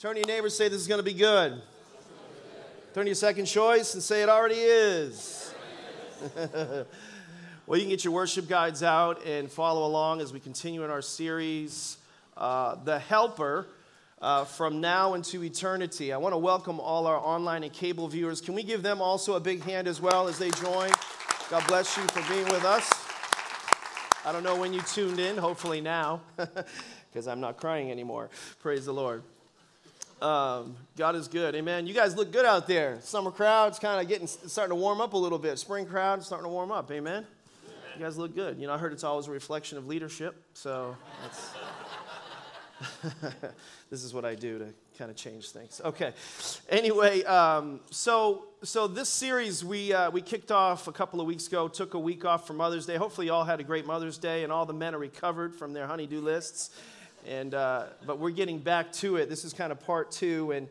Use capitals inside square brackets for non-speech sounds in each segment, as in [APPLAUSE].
Turn to your neighbor say, This is going to be good. Turn to your second choice and say, It already is. [LAUGHS] well, you can get your worship guides out and follow along as we continue in our series, uh, The Helper. Uh, from now into eternity. I want to welcome all our online and cable viewers. Can we give them also a big hand as well as they join? God bless you for being with us. I don't know when you tuned in, hopefully now, [LAUGHS] because I'm not crying anymore. Praise the Lord. Um, God is good. Amen. You guys look good out there. Summer crowd's kind of getting starting to warm up a little bit. Spring crowd starting to warm up. Amen. You guys look good. You know, I heard it's always a reflection of leadership. So [LAUGHS] this is what I do to kind of change things. Okay. Anyway, um, so so this series we uh, we kicked off a couple of weeks ago. Took a week off for Mother's Day. Hopefully, you all had a great Mother's Day, and all the men are recovered from their honey-do lists. And, uh, but we're getting back to it. This is kind of part two. And,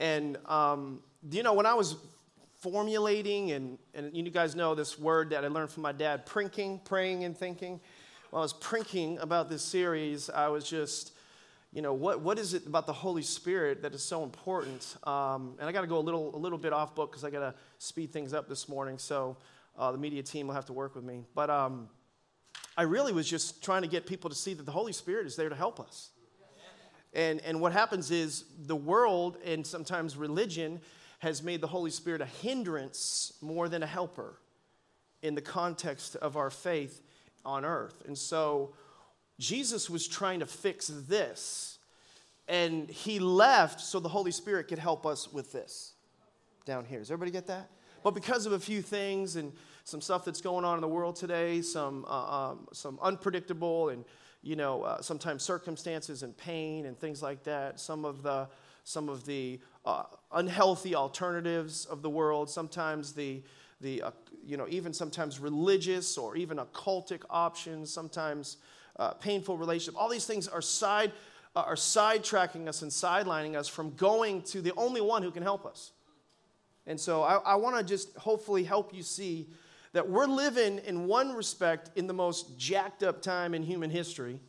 and um, you know, when I was formulating, and, and you guys know this word that I learned from my dad, prinking, praying and thinking. While I was prinking about this series, I was just, you know, what, what is it about the Holy Spirit that is so important? Um, and I got to go a little, a little bit off book because I got to speed things up this morning. So uh, the media team will have to work with me. But um, I really was just trying to get people to see that the Holy Spirit is there to help us. And, and what happens is the world and sometimes religion has made the Holy Spirit a hindrance more than a helper in the context of our faith on earth. And so Jesus was trying to fix this. And he left so the Holy Spirit could help us with this down here. Does everybody get that? But because of a few things and some stuff that's going on in the world today, some, uh, um, some unpredictable and you know, uh, sometimes circumstances and pain and things like that. Some of the, some of the uh, unhealthy alternatives of the world. Sometimes the, the uh, you know, even sometimes religious or even occultic options. Sometimes uh, painful relationship. All these things are side uh, are sidetracking us and sidelining us from going to the only one who can help us. And so I, I want to just hopefully help you see that we're living, in one respect, in the most jacked up time in human history.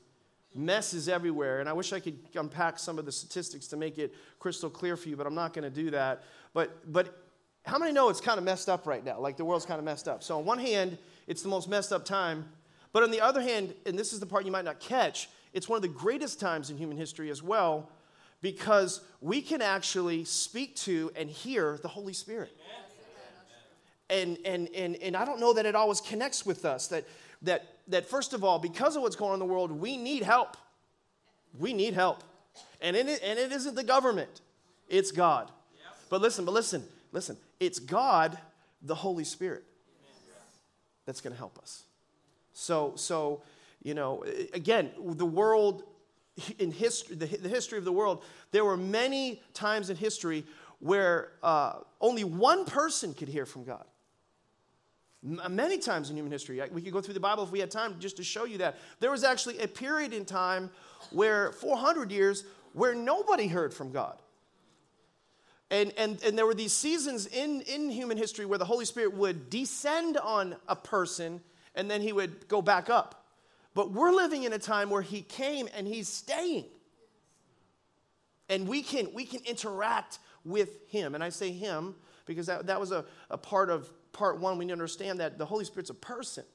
Mess is everywhere. And I wish I could unpack some of the statistics to make it crystal clear for you, but I'm not going to do that. But, but how many know it's kind of messed up right now? Like the world's kind of messed up. So, on one hand, it's the most messed up time. But on the other hand, and this is the part you might not catch, it's one of the greatest times in human history as well because we can actually speak to and hear the Holy Spirit. And, and, and, and I don't know that it always connects with us. That, that, that, first of all, because of what's going on in the world, we need help. We need help. And it, and it isn't the government, it's God. But listen, but listen, listen. It's God, the Holy Spirit, that's going to help us. So, so, you know, again, the world in history, the, the history of the world, there were many times in history where uh, only one person could hear from God. Uh, many times in human history. We could go through the Bible if we had time just to show you that. There was actually a period in time where 400 years where nobody heard from God. And, and, and there were these seasons in, in human history where the Holy Spirit would descend on a person and then he would go back up. But we're living in a time where he came and he's staying. And we can, we can interact with him. And I say him because that, that was a, a part of part one, we need to understand that the Holy Spirit's a person.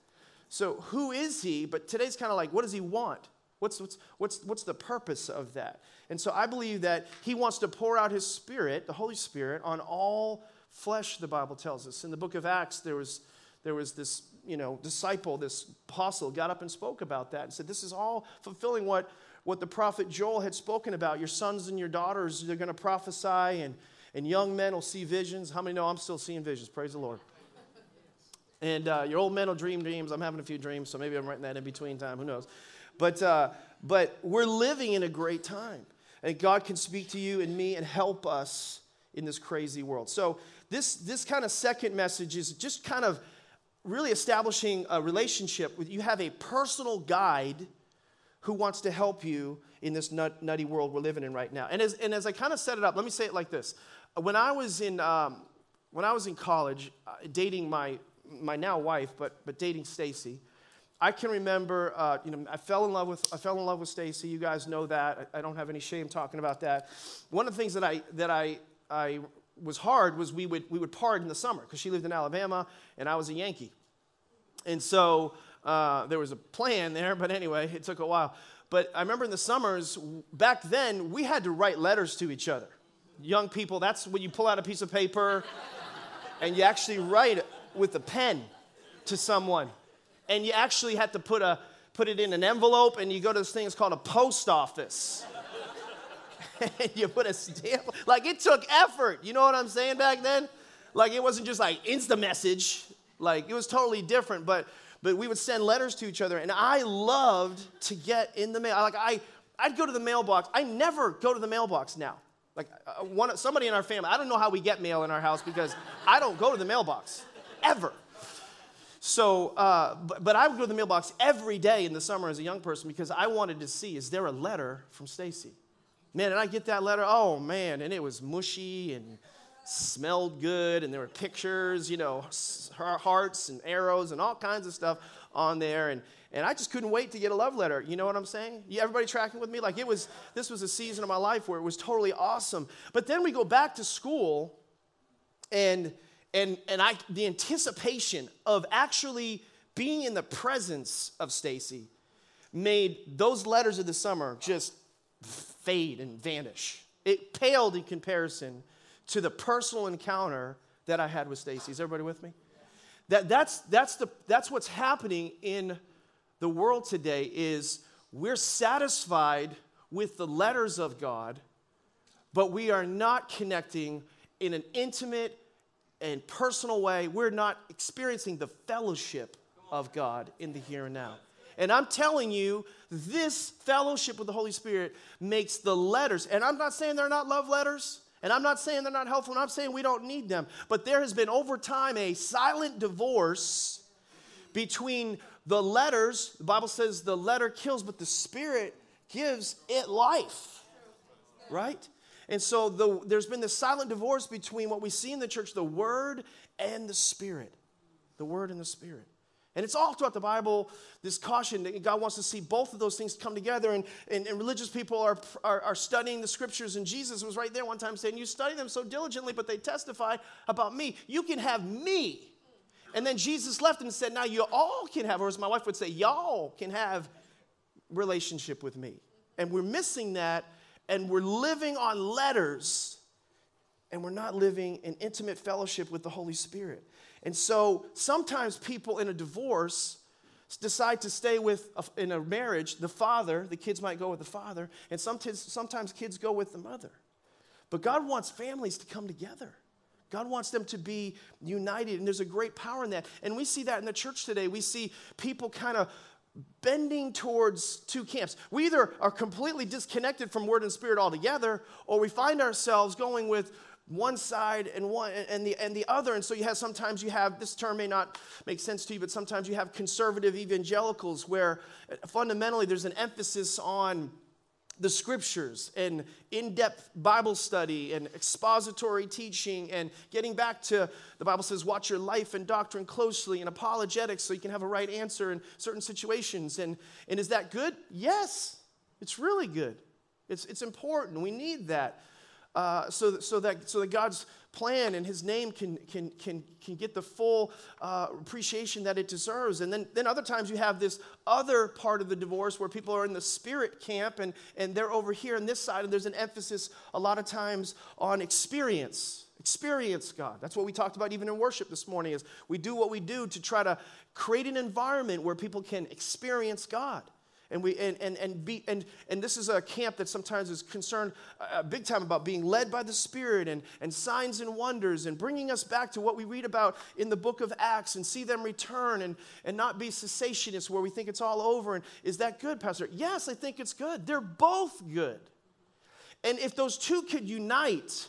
So who is he? But today's kind of like, what does he want? What's, what's, what's, what's the purpose of that? And so I believe that he wants to pour out his spirit, the Holy Spirit, on all flesh, the Bible tells us. In the book of Acts, there was, there was this you know, disciple, this apostle, got up and spoke about that and said, This is all fulfilling what, what the prophet Joel had spoken about. Your sons and your daughters, they're going to prophesy, and, and young men will see visions. How many know I'm still seeing visions? Praise the Lord. And uh, your old men will dream dreams. I'm having a few dreams, so maybe I'm writing that in between time. Who knows? But, uh, but we're living in a great time. And God can speak to you and me and help us in this crazy world. So, this, this kind of second message is just kind of really establishing a relationship with you have a personal guide who wants to help you in this nut, nutty world we're living in right now. And as, and as I kind of set it up, let me say it like this. When I was in, um, when I was in college, uh, dating my my now wife, but, but dating Stacy, I can remember, uh, you know, I fell in love with I fell in love with Stacy. You guys know that. I, I, don't have any shame talking about that. One of the things that I that I I was hard was we would we would part in the summer because she lived in Alabama and I was a Yankee, and so uh, there was a plan there. But anyway, it took a while. But I remember in the summers back then we had to write letters to each other. Young people, that's when you pull out a piece of paper and you actually write with a pen to someone and you actually had to put, a, put it in an envelope, and you go to this thing, it's called a post office. [LAUGHS] and you put a stamp. Like it took effort. You know what I'm saying back then? Like it wasn't just like insta message. Like it was totally different. But but we would send letters to each other, and I loved to get in the mail. Like I I'd go to the mailbox. I never go to the mailbox now. Like uh, one somebody in our family. I don't know how we get mail in our house because I don't go to the mailbox ever. So, uh, but, but I would go to the mailbox every day in the summer as a young person because I wanted to see is there a letter from Stacy? Man, and I get that letter. Oh man, and it was mushy and smelled good, and there were pictures, you know, hearts and arrows and all kinds of stuff on there, and and I just couldn't wait to get a love letter. You know what I'm saying? You, everybody tracking with me? Like it was. This was a season of my life where it was totally awesome. But then we go back to school, and and, and I, the anticipation of actually being in the presence of Stacy made those letters of the summer just fade and vanish. It paled in comparison to the personal encounter that I had with Stacy. Is everybody with me? That, that's, that's, the, that's what's happening in the world today is we're satisfied with the letters of God, but we are not connecting in an intimate and personal way, we're not experiencing the fellowship of God in the here and now. And I'm telling you, this fellowship with the Holy Spirit makes the letters, and I'm not saying they're not love letters, and I'm not saying they're not helpful, and I'm saying we don't need them, but there has been over time a silent divorce between the letters. The Bible says the letter kills, but the Spirit gives it life, right? And so the, there's been this silent divorce between what we see in the church, the Word and the Spirit. The Word and the Spirit. And it's all throughout the Bible, this caution that God wants to see both of those things come together. And, and, and, religious people are, are, are studying the scriptures. And Jesus was right there one time saying, You study them so diligently, but they testify about me. You can have me. And then Jesus left and said, Now you all can have, or as my wife would say, y'all can have relationship with me. And we're missing that and we're living on letters and we're not living in intimate fellowship with the Holy Spirit. And so sometimes people in a divorce decide to stay with, a, in a marriage, the father, the kids might go with the father, and sometimes, sometimes kids go with the mother. But God wants families to come together. God wants them to be united, and there's a great power in that. And we see that in the church today. We see people kind of bending towards two camps. We either are completely disconnected from word and spirit altogether, or we find ourselves going with one side and one and the and the other. And so you have sometimes you have this term may not make sense to you, but sometimes you have conservative evangelicals where fundamentally there's an emphasis on the scriptures and in depth Bible study and expository teaching and getting back to the Bible says, watch your life and doctrine closely and apologetics so you can have a right answer in certain situations. And, and is that good? Yes, it's really good. It's, it's important. We need that. Uh, so, so, that, so that God's plan and his name can, can, can, can get the full uh, appreciation that it deserves. And then, then other times you have this other part of the divorce where people are in the spirit camp and, and they're over here on this side, and there's an emphasis a lot of times on experience. Experience God. That's what we talked about even in worship this morning is we do what we do to try to create an environment where people can experience God and we and and and be and and this is a camp that sometimes is concerned uh, big time about being led by the spirit and and signs and wonders and bringing us back to what we read about in the book of acts and see them return and and not be cessationists where we think it's all over and is that good pastor? Yes i think it's good. They're both good. And if those two could unite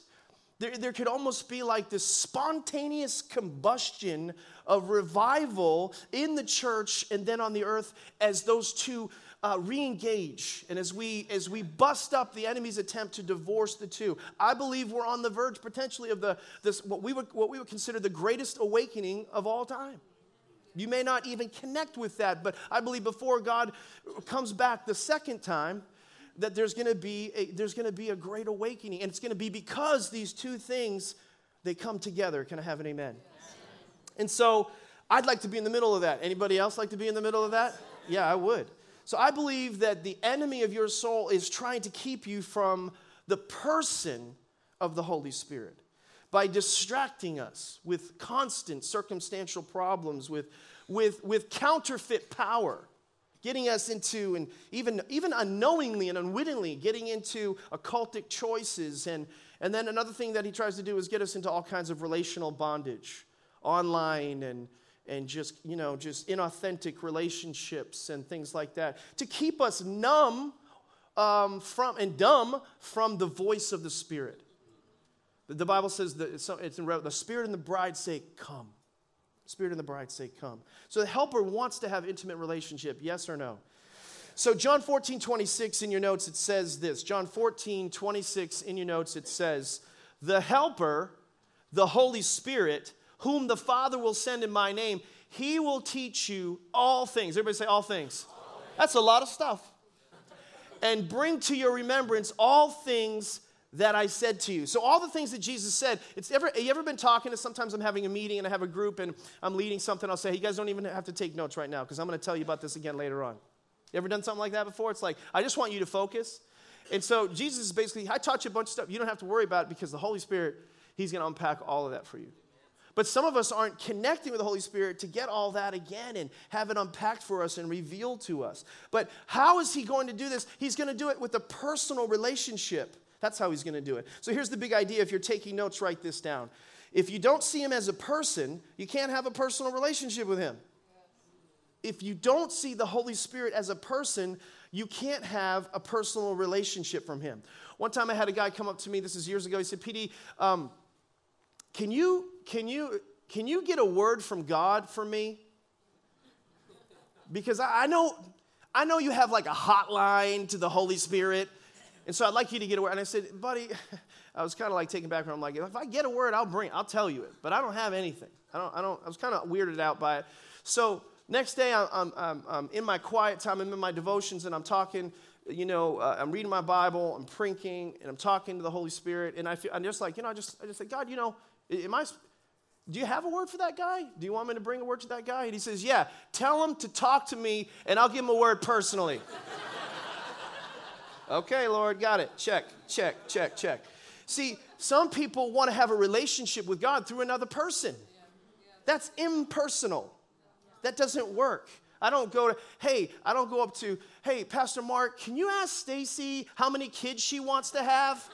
there, there could almost be like this spontaneous combustion of revival in the church and then on the earth as those two uh, re-engage and as we as we bust up the enemy's attempt to divorce the two i believe we're on the verge potentially of the this what we would what we would consider the greatest awakening of all time You may not even connect with that, but I believe before God comes back the second time, that there's going to be a, there's going to be a great awakening, and it's going to be because these two things they come together. Can I have an amen? And so I'd like to be in the middle of that. Anybody else like to be in the middle of that? Yeah, I would. So I believe that the enemy of your soul is trying to keep you from the person of the Holy Spirit by distracting us with constant circumstantial problems, with, with, with counterfeit power, getting us into, and even, even unknowingly and unwittingly, getting into occultic choices. And, and then another thing that he tries to do is get us into all kinds of relational bondage, online and, and just, you know, just inauthentic relationships and things like that, to keep us numb um, from, and dumb from the voice of the Spirit. The Bible says that it's in the Spirit and the bride say, Come. Spirit and the bride say, Come. So the helper wants to have intimate relationship, yes or no? So, John 14, 26 in your notes, it says this. John 14, 26 in your notes, it says, The helper, the Holy Spirit, whom the Father will send in my name, he will teach you all things. Everybody say, All things. All things. That's a lot of stuff. And bring to your remembrance all things that I said to you. So all the things that Jesus said, it's ever you ever been talking to sometimes I'm having a meeting and I have a group and I'm leading something, I'll say, hey, you guys don't even have to take notes right now, because I'm gonna tell you about this again later on. You ever done something like that before? It's like, I just want you to focus. And so Jesus is basically, I taught you a bunch of stuff. You don't have to worry about it because the Holy Spirit, He's gonna unpack all of that for you. But some of us aren't connecting with the Holy Spirit to get all that again and have it unpacked for us and revealed to us. But how is He going to do this? He's going to do it with a personal relationship. That's how he's going to do it. So here's the big idea. If you're taking notes, write this down. If you don't see him as a person, you can't have a personal relationship with him. If you don't see the Holy Spirit as a person, you can't have a personal relationship from him. One time I had a guy come up to me, this is years ago, he said, PD, um, can you, can you, can you get a word from God for me? Because I, I know, I know you have like a hotline to the Holy Spirit. And so I'd like you to get a word. And I said, buddy, [LAUGHS] I was kind of like taken back. I'm like, if I get a word, I'll bring it. I'll tell you it. But I don't have anything. I don't, I don't, I was kind of weirded out by it. So next day, I'm, I'm, I'm in my quiet time, I'm in my devotions, and I'm talking, you know, uh, I'm reading my Bible, I'm prinking, and I'm talking to the Holy Spirit. And I feel, I'm just like, you know, I just, I just say, God, you know, am I, do you have a word for that guy? Do you want me to bring a word to that guy? And he says, yeah, tell him to talk to me, and I'll give him a word personally. [LAUGHS] Okay, Lord, got it. Check, check, check, check. See, some people want to have a relationship with God through another person. That's impersonal. That doesn't work. I don't go to, hey, I don't go up to, hey, Pastor Mark, can you ask Stacy how many kids she wants to have?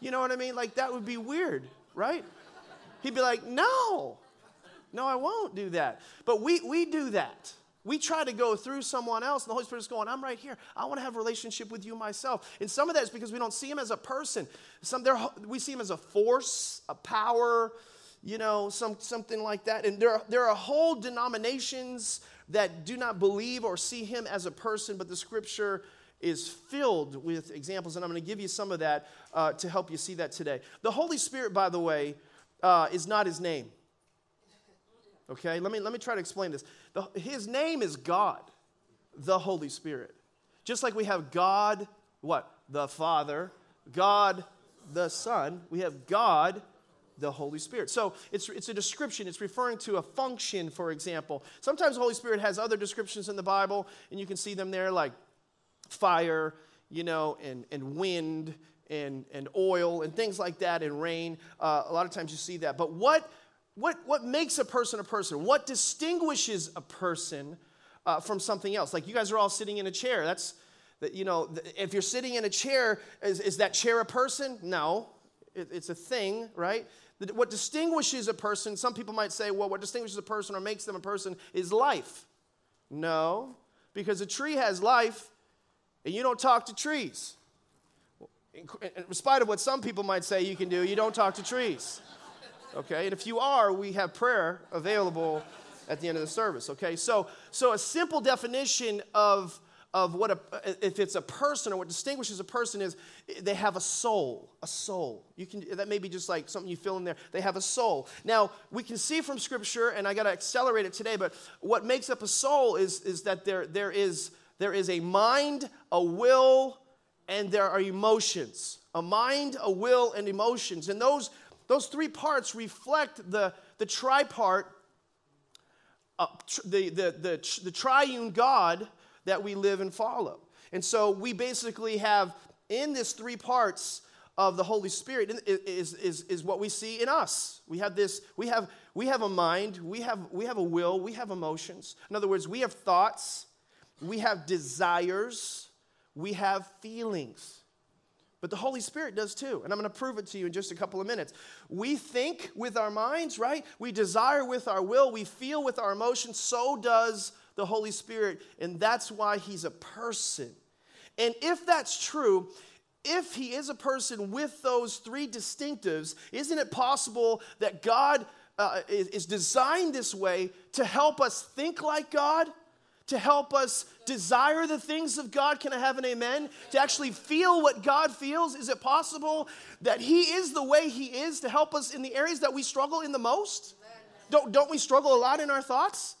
You know what I mean? Like that would be weird, right? He'd be like, no, no, I won't do that. But we, we do that. We try to go through someone else, and the Holy Spirit is going, I'm right here. I want to have a relationship with you myself. And some of that is because we don't see him as a person. Some we see him as a force, a power, you know, some, something like that. And there are, there are whole denominations that do not believe or see him as a person, but the scripture is filled with examples, and I'm going to give you some of that uh, to help you see that today. The Holy Spirit, by the way, uh, is not his name. Okay, let me, let me try to explain this. The, his name is God, the Holy Spirit. Just like we have God, what? The Father, God, the Son, we have God, the Holy Spirit. So it's, it's a description, it's referring to a function, for example. Sometimes the Holy Spirit has other descriptions in the Bible, and you can see them there like fire, you know, and, and wind and, and oil and things like that, and rain. Uh, a lot of times you see that. But what what, what makes a person a person? What distinguishes a person uh, from something else? Like you guys are all sitting in a chair. That's, that, you know, if you're sitting in a chair, is, is that chair a person? No, it, it's a thing, right? What distinguishes a person, some people might say, well, what distinguishes a person or makes them a person is life. No, because a tree has life and you don't talk to trees. In, spite of what some people might say you can do, you don't talk to trees okay? And if you are, we have prayer available at the end of the service, okay? So, so a simple definition of, of what a, if it's a person or what distinguishes a person is they have a soul a soul you can that may be just like something you fill in there they have a soul now we can see from scripture and i got to accelerate it today but what makes up a soul is is that there there is there is a mind a will and there are emotions a mind a will and emotions and those those three parts reflect the the tripart uh, tr- the, the, the, the triune god that we live and follow. And so we basically have in this three parts of the Holy Spirit is, is, is what we see in us. We have this, we have, we have a mind, we have, we have a will, we have emotions. In other words, we have thoughts, we have desires, we have feelings. But the Holy Spirit does too. And I'm going to prove it to you in just a couple of minutes. We think with our minds, right? We desire with our will, we feel with our emotions. So does the Holy Spirit, and that's why he's a person. And if that's true, if he is a person with those three distinctives, isn't it possible that God uh, is, is designed this way to help us think like God? To help us desire the things of God. Can I have an amen? To actually feel what God feels. Is it possible that He is the way He is to help us in the areas that we struggle in the most? Don't, don't we struggle a lot in our thoughts?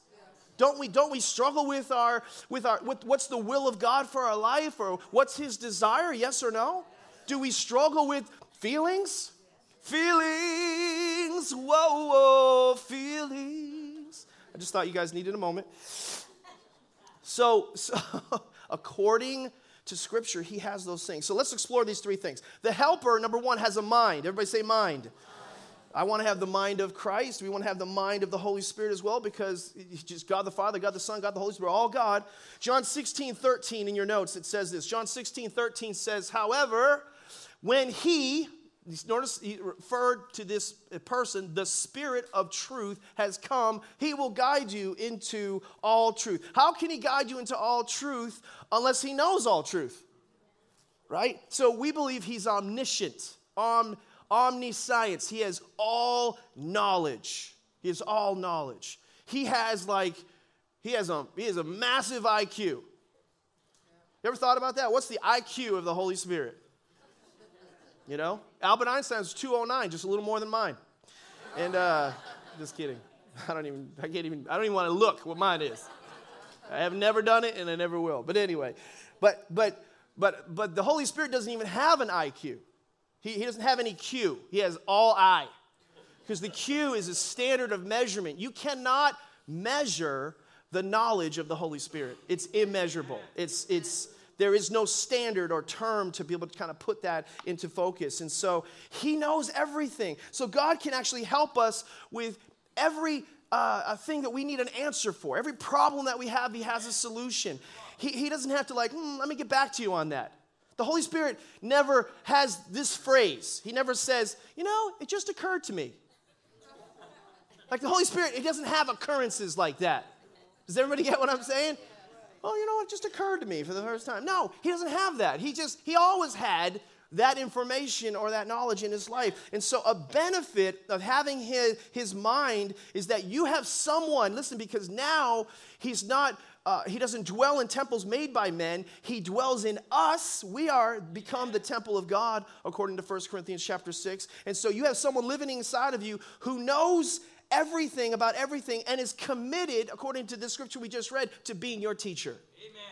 Don't we, don't we struggle with our, with our, with what's the will of God for our life or what's his desire? Yes or no? Do we struggle with feelings? Feelings, whoa, whoa, feelings. I just thought you guys needed a moment. So, so [LAUGHS] according to Scripture, he has those things. So let's explore these three things. The helper, number one, has a mind. Everybody say mind. I want to have the mind of Christ. We want to have the mind of the Holy Spirit as well because just God the Father, God the Son, God the Holy Spirit, all God. John 16, 13 in your notes, it says this. John 16, 13 says, however, when he, notice he referred to this person, the Spirit of truth has come, he will guide you into all truth. How can he guide you into all truth unless he knows all truth? Right? So we believe he's omniscient, omniscient omniscience. He has all knowledge. He has all knowledge. He has like, he has a, he has a massive IQ. You ever thought about that? What's the IQ of the Holy Spirit? You know? Albert Einstein's 209, just a little more than mine. And uh, just kidding. I don't even, I can't even, I don't even want to look what mine is. I have never done it and I never will. But anyway, but but but but the Holy Spirit doesn't even have an IQ. He, he doesn't have any Q, he has all I. Because the Q is a standard of measurement. You cannot measure the knowledge of the Holy Spirit, it's immeasurable. It's, it's, there is no standard or term to be able to kind of put that into focus. And so he knows everything. So God can actually help us with every uh, thing that we need an answer for. Every problem that we have, he has a solution. He, he doesn't have to, like, hmm, let me get back to you on that. The Holy Spirit never has this phrase. He never says, you know, it just occurred to me. Like the Holy Spirit, it doesn't have occurrences like that. Does everybody get what I'm saying? Oh, you know, it just occurred to me for the first time. No, he doesn't have that. He just, he always had that information or that knowledge in his life. And so, a benefit of having his, his mind is that you have someone, listen, because now he's not uh, he doesn't dwell in temples made by men he dwells in us we are become the temple of god according to 1 corinthians chapter 6 and so you have someone living inside of you who knows everything about everything and is committed according to the scripture we just read to being your teacher amen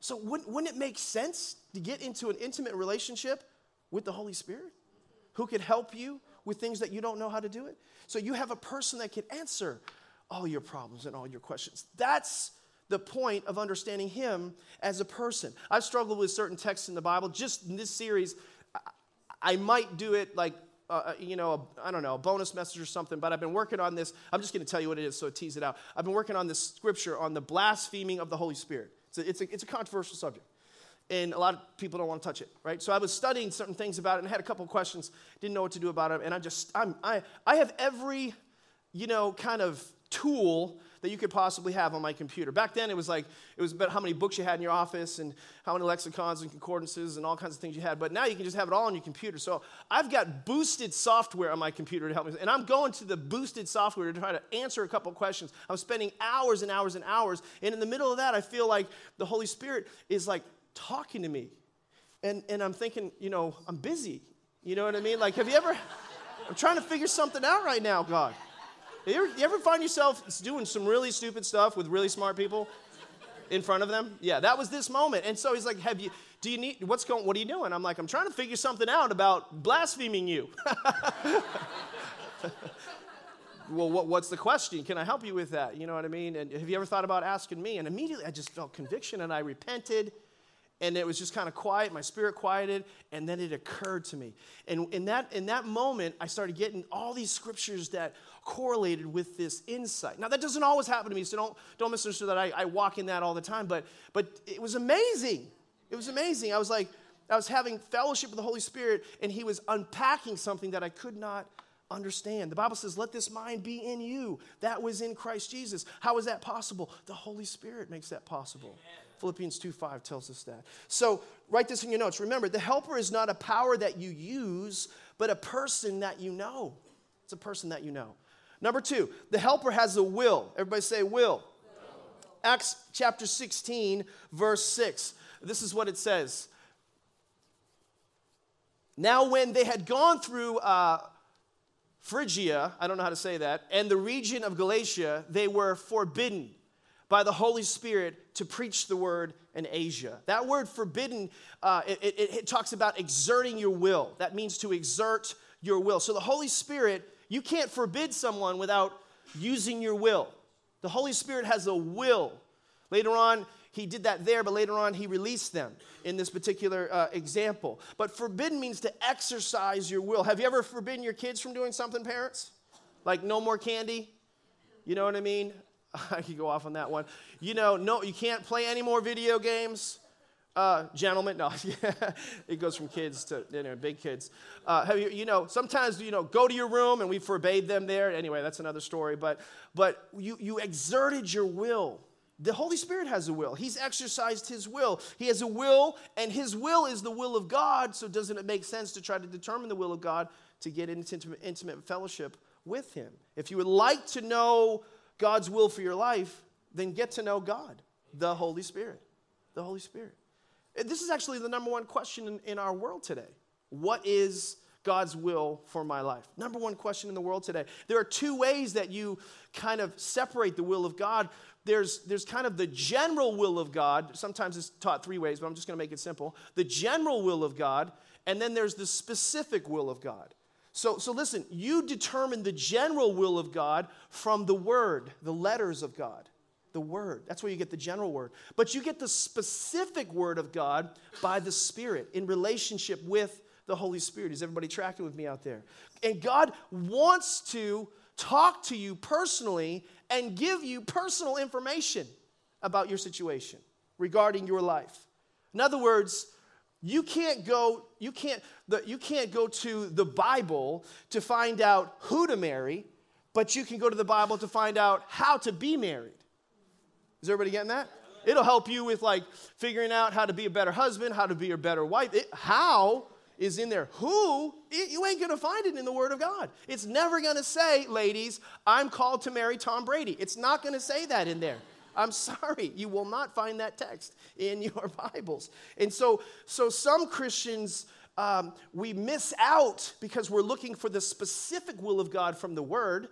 so wouldn't, wouldn't it make sense to get into an intimate relationship with the holy spirit who could help you with things that you don't know how to do it so you have a person that can answer all your problems and all your questions that's the point of understanding him as a person. I've struggled with certain texts in the Bible. Just in this series, I might do it like, uh, uh you know, I don't know, a bonus message or something, but I've been working on this. I'm just going to tell you what it is, so tease it out. I've been working on this scripture on the blaspheming of the Holy Spirit. It's a, it's a, it's a controversial subject and a lot of people don't want to touch it right so i was studying certain things about it and had a couple questions didn't know what to do about it and i just I'm, i i have every you know kind of tool that you could possibly have on my computer. Back then, it was like, it was about how many books you had in your office and how many lexicons and concordances and all kinds of things you had. But now you can just have it all on your computer. So I've got boosted software on my computer to help me. And I'm going to the boosted software to try to answer a couple questions. I'm spending hours and hours and hours. And in the middle of that, I feel like the Holy Spirit is like talking to me. And, and I'm thinking, you know, I'm busy. You know what I mean? Like, have you ever, I'm trying to figure something out right now, God. You ever, you ever find yourself doing some really stupid stuff with really smart people in front of them? Yeah, that was this moment. And so he's like, "Have you? Do you need? What's going? What are you doing?" I'm like, "I'm trying to figure something out about blaspheming you." [LAUGHS] well, what, what's the question? Can I help you with that? You know what I mean? And have you ever thought about asking me? And immediately I just felt conviction and I repented and it was just kind of quiet my spirit quieted and then it occurred to me and in that in that moment i started getting all these scriptures that correlated with this insight now that doesn't always happen to me so don't don't misunderstand that I, I walk in that all the time but but it was amazing it was amazing i was like i was having fellowship with the holy spirit and he was unpacking something that i could not understand the bible says let this mind be in you that was in christ jesus how is that possible the holy spirit makes that possible Amen. Philippians 2 5 tells us that. So write this in your notes. Remember, the helper is not a power that you use, but a person that you know. It's a person that you know. Number two, the helper has a will. Everybody say will. will. Acts chapter 16, verse 6. This is what it says. Now, when they had gone through uh, Phrygia, I don't know how to say that, and the region of Galatia, they were forbidden by the Holy Spirit to preach the word in Asia. That word forbidden, uh, it, it, it talks about exerting your will. That means to exert your will. So the Holy Spirit, you can't forbid someone without using your will. The Holy Spirit has a will. Later on, he did that there, but later on, he released them in this particular uh, example. But forbidden means to exercise your will. Have you ever forbidden your kids from doing something, parents? Like no more candy? You know what I mean? [LAUGHS] I could go off on that one. You know, no, you can't play any more video games. Uh, gentlemen, no, [LAUGHS] it goes from kids to you know, big kids. Uh, have you, you know, sometimes you know, go to your room, and we forbade them there. Anyway, that's another story. But, but you, you exerted your will. The Holy Spirit has a will. He's exercised His will. He has a will, and His will is the will of God. So doesn't it make sense to try to determine the will of God to get into intimate, intimate fellowship with Him? If you would like to know God's will for your life, then get to know God, the Holy Spirit. The Holy Spirit. This is actually the number one question in, in our world today. What is God's will for my life? Number one question in the world today. There are two ways that you kind of separate the will of God. There's, there's kind of the general will of God. Sometimes it's taught three ways, but I'm just going to make it simple. The general will of God, and then there's the specific will of God. So, so listen, you determine the general will of God from the Word, the letters of God. The Word. That's where you get the general Word. But you get the specific Word of God by the Spirit in relationship with the Holy Spirit. Is everybody tracking with me out there? And God wants to talk to you personally and give you personal information about your situation regarding your life. In other words, you can't go, you can't, the, you can't go to the Bible to find out who to marry, but you can go to the Bible to find out how to be married. Is everybody getting that? It'll help you with like figuring out how to be a better husband, how to be a better wife. It, how is in there. Who, it, you ain't gonna find it in the Word of God. It's never gonna say, ladies, I'm called to marry Tom Brady. It's not gonna say that in there. I'm [LAUGHS] sorry, you will not find that text in [LAUGHS] your Bibles. And so, so some Christians, um, we miss out because we're looking for the specific will of God from the Word,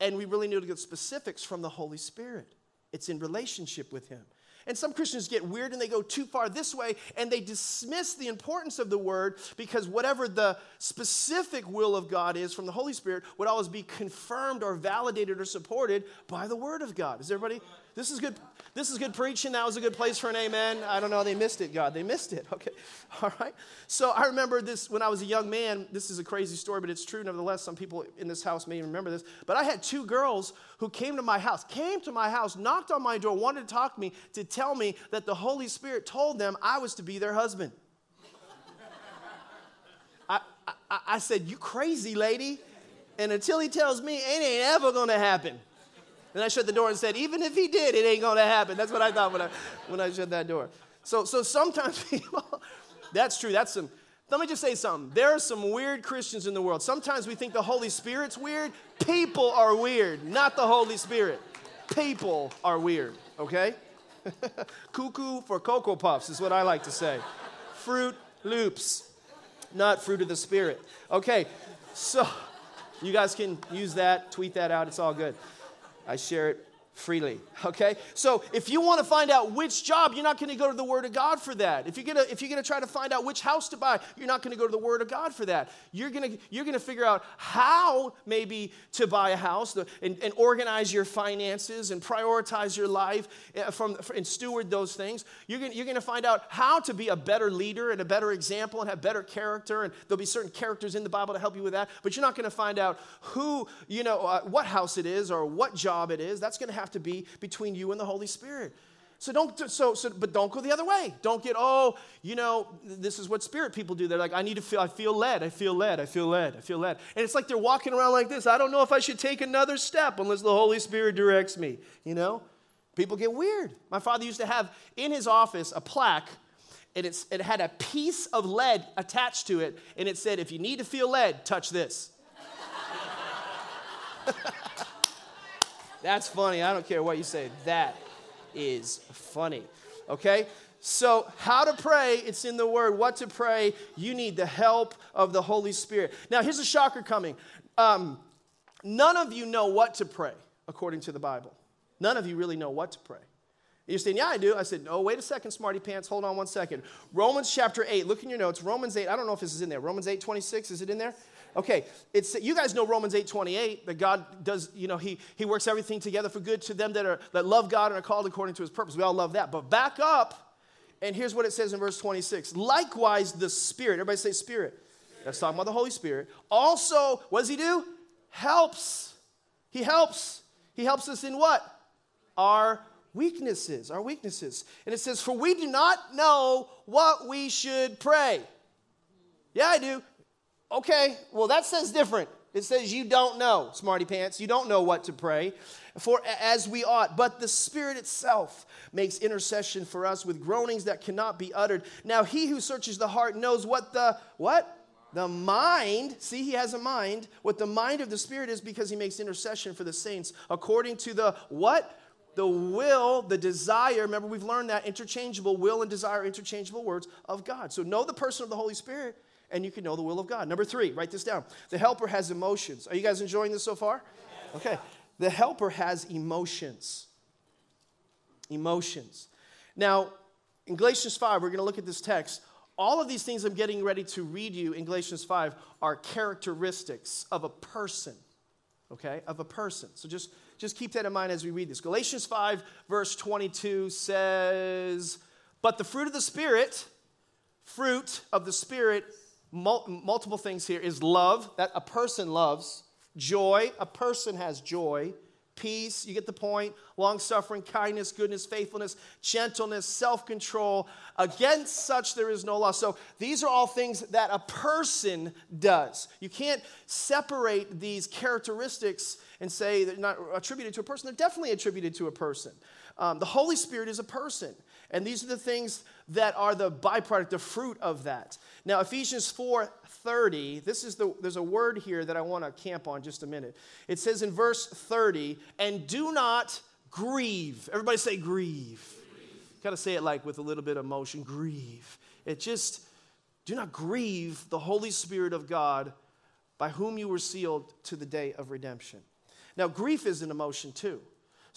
and we really need to get specifics from the Holy Spirit. It's in relationship with Him. And some Christians get weird and they go too far this way and they dismiss the importance of the word because whatever the specific will of God is from the Holy Spirit would always be confirmed or validated or supported by the word of God. Is everybody this is good. This is good preaching. That was a good place for an amen. I don't know. They missed it, God. They missed it. [LAUGHS] Okay. All right. So I remember this when I was a young man. This is a crazy story, but it's true. Nevertheless, some people in this house may even remember this. But I had two girls who came to my house, came to my house, knocked on my door, wanted to talk to me, to tell me that the Holy Spirit told them I was to be their husband. [LAUGHS] I, I, I said, You crazy lady. And until he tells me, it ain't ever going to happen. And I shut the door and said, even if he did, it ain't gonna happen. That's what I thought when I, when I shut that door. So, so sometimes [LAUGHS] people, that's true. That's some, let me just say something. There are some weird Christians in the world. Sometimes we think the Holy Spirit's weird. People are weird, not the Holy Spirit. People are weird, okay? [LAUGHS] Cuckoo for Cocoa Puffs is what I like to say. Fruit loops, not fruit of the Spirit. Okay, so you guys can use that, tweet that out, it's all good. I share it freely. Okay? So if you want to find out which job, you're not going to go to the Word of God for that. If you're going to if you're going to try to find out which house to buy, you're not going to go to the Word of God for that. You're going to you're going to figure out how maybe to buy a house and, and organize your finances and prioritize your life eh, from and steward those things. You're going you're going to find out how to be a better leader and a better example and have better character. And there'll be certain characters in the Bible to help you with that. But you're not going to find out who you know uh, what house it is or what job it is. That's going to have to be between you and the Holy Spirit. So don't so so but don't go the other way. Don't get oh, you know, this is what spirit people do. They're like I need to feel I feel led. I feel led. I feel led. I feel led. And it's like they're walking around like this. I don't know if I should take another step unless the Holy Spirit directs me, you know? People get weird. My father used to have in his office a plaque and it's, it had a piece of lead attached to it, and it said, If you need to feel led, touch this. [LAUGHS] That's funny. I don't care what you say. That is funny. Okay? So, how to pray, it's in the word. What to pray, you need the help of the Holy Spirit. Now, here's a shocker coming. Um, none of you know what to pray according to the Bible. None of you really know what to pray. You're saying, Yeah, I do. I said, No, wait a second, smarty pants. Hold on one second. Romans chapter 8. Look in your notes. Romans 8. I don't know if this is in there. Romans 8 26. Is it in there? Okay, it's you guys know Romans 8 28, that God does, you know, he, he works everything together for good to them that are that love God and are called according to his purpose. We all love that. But back up, and here's what it says in verse 26. Likewise, the Spirit, everybody say Spirit. That's talking about the Holy Spirit. Also, what does he do? Helps. He helps. He helps us in what? Our weaknesses, our weaknesses. And it says, For we do not know what we should pray. Yeah, I do. Okay, well, that says different. It says you don't know, smarty pants. You don't know what to pray for as we ought. But the Spirit itself makes intercession for us with groanings that cannot be uttered. Now, he who searches the heart knows what the what? The mind, see, he has a mind. What the mind of the Spirit is because he makes intercession for the saints according to the what? The will, the desire. Remember, we've learned that interchangeable will and desire, interchangeable words of God. So know the person of the Holy Spirit and you can know the will of God. Number three, write this down. The helper has emotions. Are you guys enjoying this so far? Okay. The helper has emotions. Emotions. Now, in Galatians 5, we're going to look at this text. All of these things I'm getting ready to read you in Galatians 5 are characteristics of a person, okay? Of a person. So just, just keep that in mind as we read this. Galatians 5, verse 22 says, But the fruit of the Spirit, fruit of the Spirit mul- multiple things here is love, that a person loves, joy, a person has joy, peace, you get the point, long suffering, kindness, goodness, faithfulness, gentleness, self control. Against such there is no law. So these are all things that a person does. You can't separate these characteristics and say they're not attributed to a person. They're definitely attributed to a person. Um, the Holy Spirit is a person. And these are the things that are the byproduct, the fruit of that. Now, Ephesians 4:30, this is the there's a word here that I want to camp on just a minute. It says in verse 30, and do not grieve. Everybody say grieve. grieve. Gotta say it like with a little bit of emotion. Grieve. It just do not grieve the Holy Spirit of God by whom you were sealed to the day of redemption. Now, grief is an emotion too.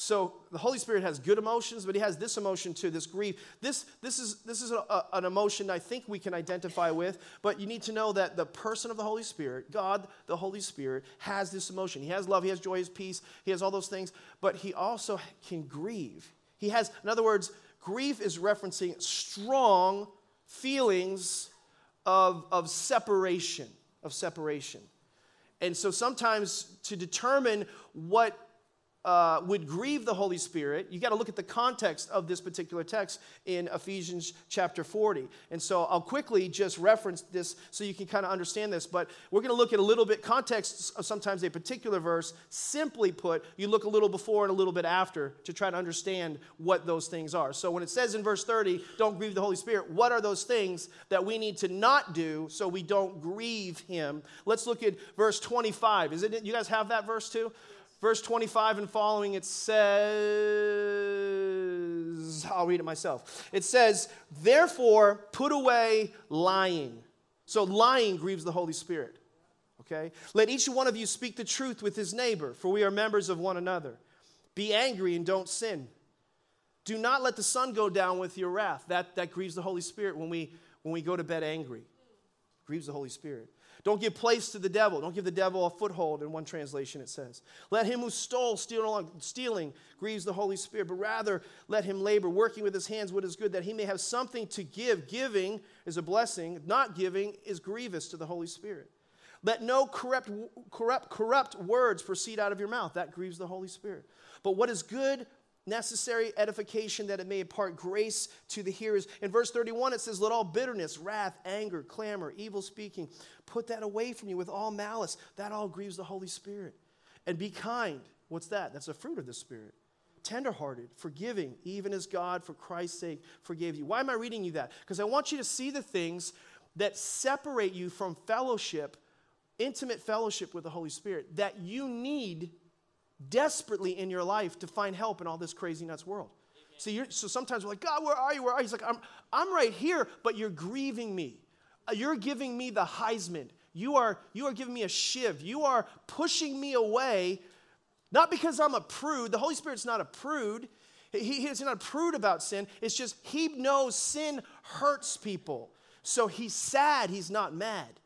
So the Holy Spirit has good emotions, but he has this emotion too, this grief. This, this is, this is a, a, an emotion I think we can identify with, but you need to know that the person of the Holy Spirit, God, the Holy Spirit, has this emotion. He has love, he has joy, he has peace, he has all those things, but he also can grieve. He has, in other words, grief is referencing strong feelings of, of separation, of separation. And so sometimes to determine what uh, would grieve the Holy Spirit, you got to look at the context of this particular text in Ephesians chapter 40. And so I'll quickly just reference this so you can kind of understand this. But we're going to look at a little bit context of sometimes a particular verse. Simply put, you look a little before and a little bit after to try to understand what those things are. So when it says in verse 30, don't grieve the Holy Spirit, what are those things that we need to not do so we don't grieve Him? Let's look at verse 25. Is it? You guys have that verse too? Verse 25 and following, it says, I'll read it myself. It says, Therefore, put away lying. So, lying grieves the Holy Spirit. Okay? Let each one of you speak the truth with his neighbor, for we are members of one another. Be angry and don't sin. Do not let the sun go down with your wrath. That, that grieves the Holy Spirit when we, when we go to bed angry. Grieves the Holy Spirit. Don't give place to the devil. Don't give the devil a foothold, in one translation it says. Let him who stole, steal stealing grieves the Holy Spirit, but rather let him labor, working with his hands what is good, that he may have something to give. Giving is a blessing, not giving is grievous to the Holy Spirit. Let no corrupt, corrupt, corrupt words proceed out of your mouth. That grieves the Holy Spirit. But what is good necessary edification that it may impart grace to the hearers. In verse 31, it says, Let all bitterness, wrath, anger, clamor, evil speaking, put that away from you with all malice. That all grieves the Holy Spirit. And be kind. What's that? That's a fruit of the Spirit. Tenderhearted, forgiving, even as God, for Christ's sake, forgave you. Why am I reading you that? Because I want you to see the things that separate you from fellowship, intimate fellowship with the Holy Spirit, that you need desperately in your life to find help in all this crazy nuts world. See, so sometimes we're like, God, where are you? Where are you? He's like, I'm, I'm right here, but you're grieving me. Uh, you're giving me the Heisman. You are, you are giving me a shiv. You are pushing me away, not because I'm a prude. The Holy Spirit's not a prude. He, he's not a prude about sin. It's just he knows sin hurts people. So he's sad, he's not mad.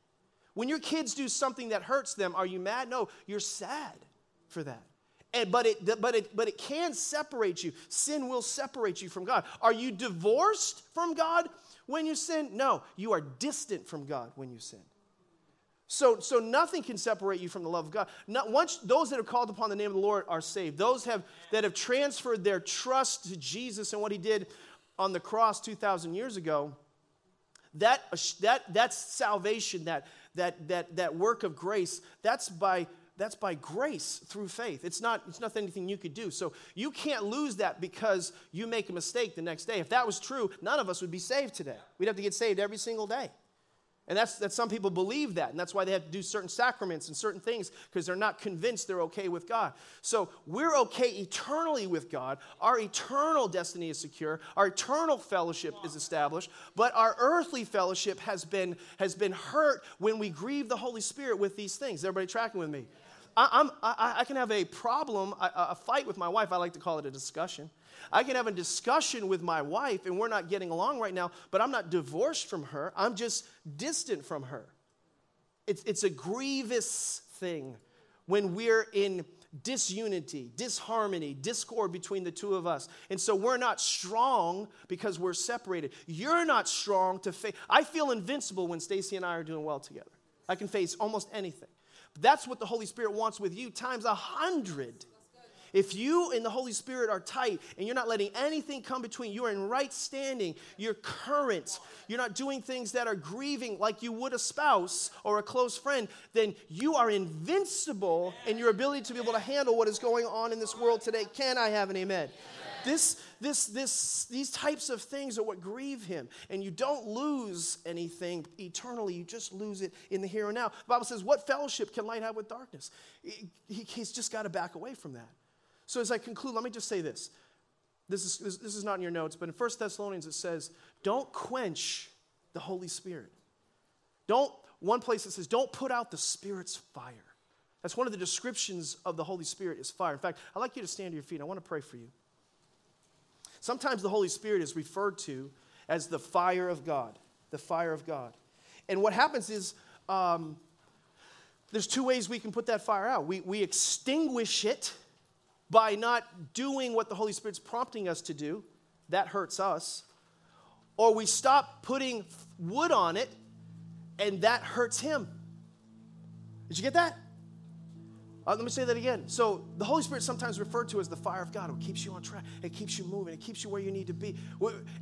When your kids do something that hurts them, are you mad? No, you're sad for that. And, but, it, but, it, but it can separate you. Sin will separate you from God. Are you divorced from God when you sin? No, you are distant from God when you sin. So, so nothing can separate you from the love of God. Not, once those that have called upon the name of the Lord are saved. Those have, that have transferred their trust to Jesus and what he did on the cross 2,000 years ago, that, that, that's salvation, that, that, that, that work of grace, that's by that's by grace through faith. It's not, it's not anything you could do. So you can't lose that because you make a mistake the next day. If that was true, none of us would be saved today. We'd have to get saved every single day. And that's, that some people believe that, and that's why they have to do certain sacraments and certain things because they're not convinced they're okay with God. So we're okay eternally with God. Our eternal destiny is secure. Our eternal fellowship is established, but our earthly fellowship has been, has been hurt when we grieve the Holy Spirit with these things. Everybody tracking with me? I, I, I can have a problem, a, a fight with my wife. I like to call it a discussion. I can have a discussion with my wife and we're not getting along right now, but I'm not divorced from her. I'm just distant from her. It's, it's a grievous thing when we're in disunity, disharmony, discord between the two of us. And so we're not strong because we're separated. You're not strong to face. I feel invincible when Stacy and I are doing well together. I can face almost anything. That's what the Holy Spirit wants with you times a hundred. If you and the Holy Spirit are tight and you're not letting anything come between, you are in right standing, you're current, you're not doing things that are grieving like you would a spouse or a close friend, then you are invincible in your ability to be able to handle what is going on in this world today. Can I have an amen? This, this, this, these types of things are what grieve him. And you don't lose anything eternally, you just lose it in the here and now. The Bible says, What fellowship can light have with darkness? He, he's just got to back away from that. So as I conclude, let me just say this. This is, this, this is not in your notes, but in 1 Thessalonians it says, Don't quench the Holy Spirit. Don't, one place it says, Don't put out the Spirit's fire. That's one of the descriptions of the Holy Spirit is fire. In fact, I'd like you to stand to your feet. I want to pray for you. Sometimes the Holy Spirit is referred to as the fire of God, the fire of God. And what happens is um, there's two ways we can put that fire out. We, we extinguish it by not doing what the Holy Spirit's prompting us to do. That hurts us. Or we stop putting wood on it, and that hurts Him. Did you get that? Uh, let me say that again. So, the Holy Spirit sometimes referred to as the fire of God. It keeps you on track. It keeps you moving. It keeps you where you need to be.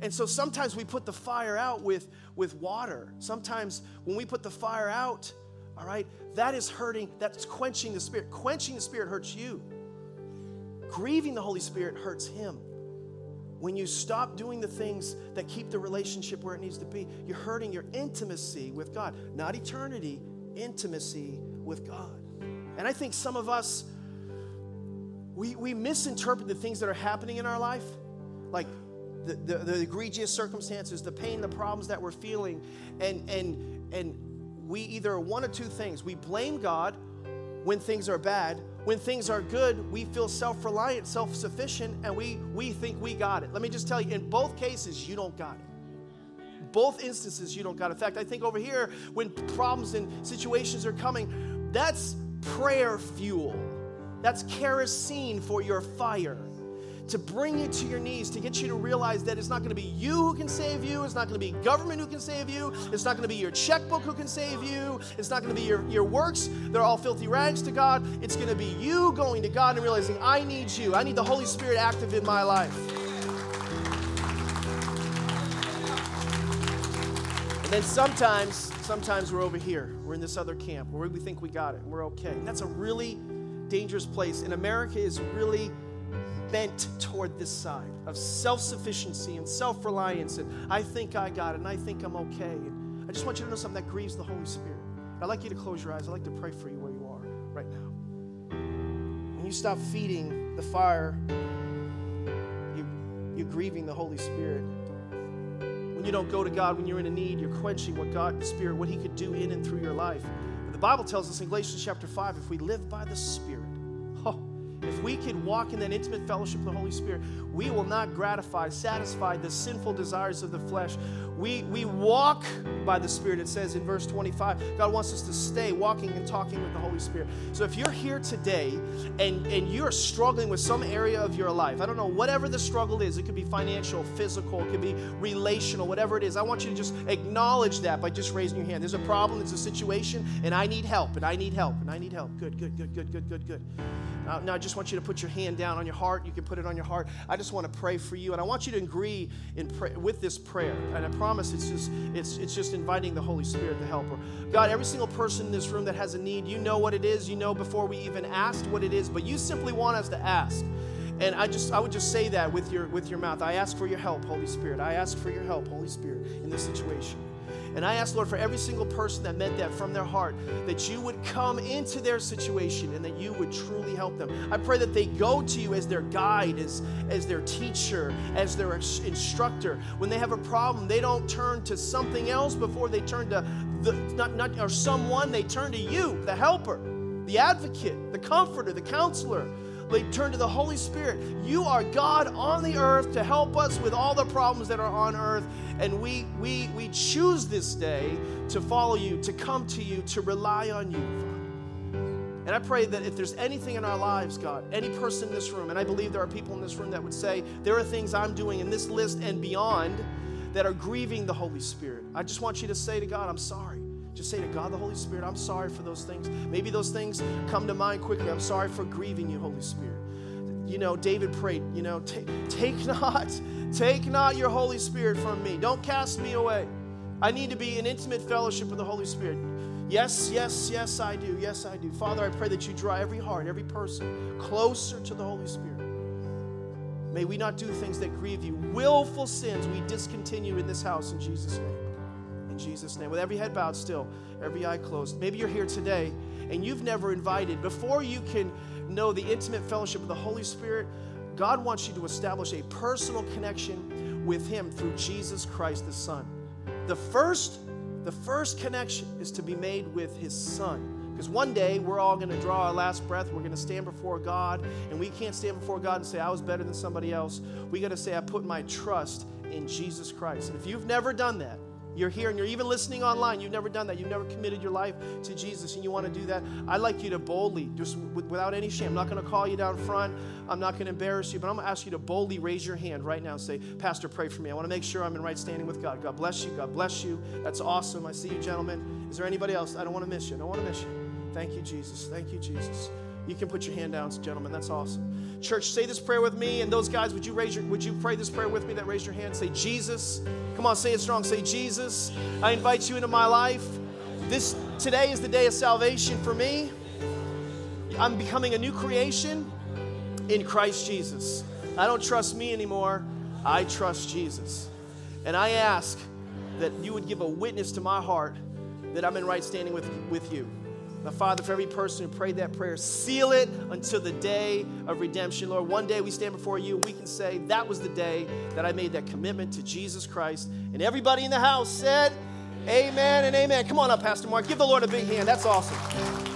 And so, sometimes we put the fire out with, with water. Sometimes, when we put the fire out, all right, that is hurting. That's quenching the Spirit. Quenching the Spirit hurts you. Grieving the Holy Spirit hurts Him. When you stop doing the things that keep the relationship where it needs to be, you're hurting your intimacy with God. Not eternity, intimacy with God. And I think some of us, we, we misinterpret the things that are happening in our life, like the, the, the egregious circumstances, the pain, the problems that we're feeling, and, and, and we either one of two things. We blame God when things are bad. When things are good, we feel self reliant, self sufficient, and we, we think we got it. Let me just tell you, in both cases, you don't got it. Both instances, you don't got it. In fact, I think over here, when problems and situations are coming, that's prayer fuel. That's kerosene for your fire to bring you to your knees, to get you to realize that it's not going to be you who can save you, it's not going to be government who can save you, it's not going to be your checkbook who can save you, it's not going to be your, your works, they're all filthy rags to God. It's going to be you going to God and realizing, I need you, I need the Holy Spirit active in my life. Then sometimes, sometimes we're over here, we're in this other camp where we think we got it, and we're okay. And that's a really dangerous place. And America is really bent toward this side of self sufficiency and self reliance. And I think I got it and I think I'm okay. And I just want you to know something that grieves the Holy Spirit. I'd like you to close your eyes. I'd like to pray for you where you are right now. When you stop feeding the fire, you, you're grieving the Holy Spirit. You don't go to God when you're in a need, you're quenching what God, the Spirit, what He could do in and through your life. But the Bible tells us in Galatians chapter 5 if we live by the Spirit, if we can walk in that intimate fellowship of the Holy Spirit, we will not gratify, satisfy the sinful desires of the flesh. We, we walk by the Spirit, it says in verse 25. God wants us to stay walking and talking with the Holy Spirit. So if you're here today and, and you're struggling with some area of your life, I don't know, whatever the struggle is, it could be financial, physical, it could be relational, whatever it is, I want you to just acknowledge that by just raising your hand. There's a problem, there's a situation, and I need help, and I need help, and I need help. Good, good, good, good, good, good, good. Now, I just want you to put your hand down on your heart. You can put it on your heart. I just want to pray for you, and I want you to agree in pray, with this prayer. And I promise it's just it's it's just inviting the Holy Spirit, the Helper. God, every single person in this room that has a need, you know what it is. You know before we even asked what it is, but you simply want us to ask. And I just I would just say that with your with your mouth. I ask for your help, Holy Spirit. I ask for your help, Holy Spirit, in this situation. And I ask, Lord, for every single person that meant that from their heart, that you would come into their situation and that you would truly help them. I pray that they go to you as their guide, as, as their teacher, as their instructor. When they have a problem, they don't turn to something else before they turn to the, not, not, or someone, they turn to you, the helper, the advocate, the comforter, the counselor. They turn to the Holy Spirit. You are God on the earth to help us with all the problems that are on earth. And we, we, we choose this day to follow you, to come to you, to rely on you, And I pray that if there's anything in our lives, God, any person in this room, and I believe there are people in this room that would say, there are things I'm doing in this list and beyond that are grieving the Holy Spirit. I just want you to say to God, I'm sorry. Just say to God, the Holy Spirit, I'm sorry for those things. Maybe those things come to mind quickly. I'm sorry for grieving you, Holy Spirit. You know, David prayed, you know, take [LAUGHS] not, take not your Holy Spirit from me. Don't cast me away. I need to be in intimate fellowship with the Holy Spirit. Yes, yes, yes, I do. Yes, I do. Father, I pray that you draw every heart, every person closer to the Holy Spirit. May we not do things that grieve you. Willful sins we discontinue in this house in Jesus' name in Jesus' name. With every head bowed still, every eye closed. Maybe you're here today and you've never invited. Before you can know the intimate fellowship of the Holy Spirit, God wants you to establish a personal connection with Him through Jesus Christ the Son. The first, the first connection is to be made with His Son. Because one day we're all going to draw our last breath. We're going to stand before God, and we can't stand before God and say, I was better than somebody else. We got to say, I put my trust in Jesus Christ. And if you've never done that, you're here and you're even listening online. You've never done that. You've never committed your life to Jesus and you want to do that. I'd like you to boldly, just without any shame, I'm not going to call you down front. I'm not going to embarrass you, but I'm going to ask you to boldly raise your hand right now and say, Pastor, pray for me. I want to make sure I'm in right standing with God. God bless you. God bless you. That's awesome. I see you, gentlemen. Is there anybody else? I don't want to miss you. I don't want to miss you. Thank you, Jesus. Thank you, Jesus. You can put your hand down, gentlemen. That's awesome. Church, say this prayer with me. And those guys, would you raise your would you pray this prayer with me that raised your hand? Say, Jesus. Come on, say it strong. Say, Jesus, I invite you into my life. This today is the day of salvation for me. I'm becoming a new creation in Christ Jesus. I don't trust me anymore. I trust Jesus. And I ask that you would give a witness to my heart that I'm in right standing with, with you. Now, Father, for every person who prayed that prayer, seal it until the day of redemption. Lord, one day we stand before you and we can say, That was the day that I made that commitment to Jesus Christ. And everybody in the house said, Amen and amen. Come on up, Pastor Mark. Give the Lord a big hand. That's awesome.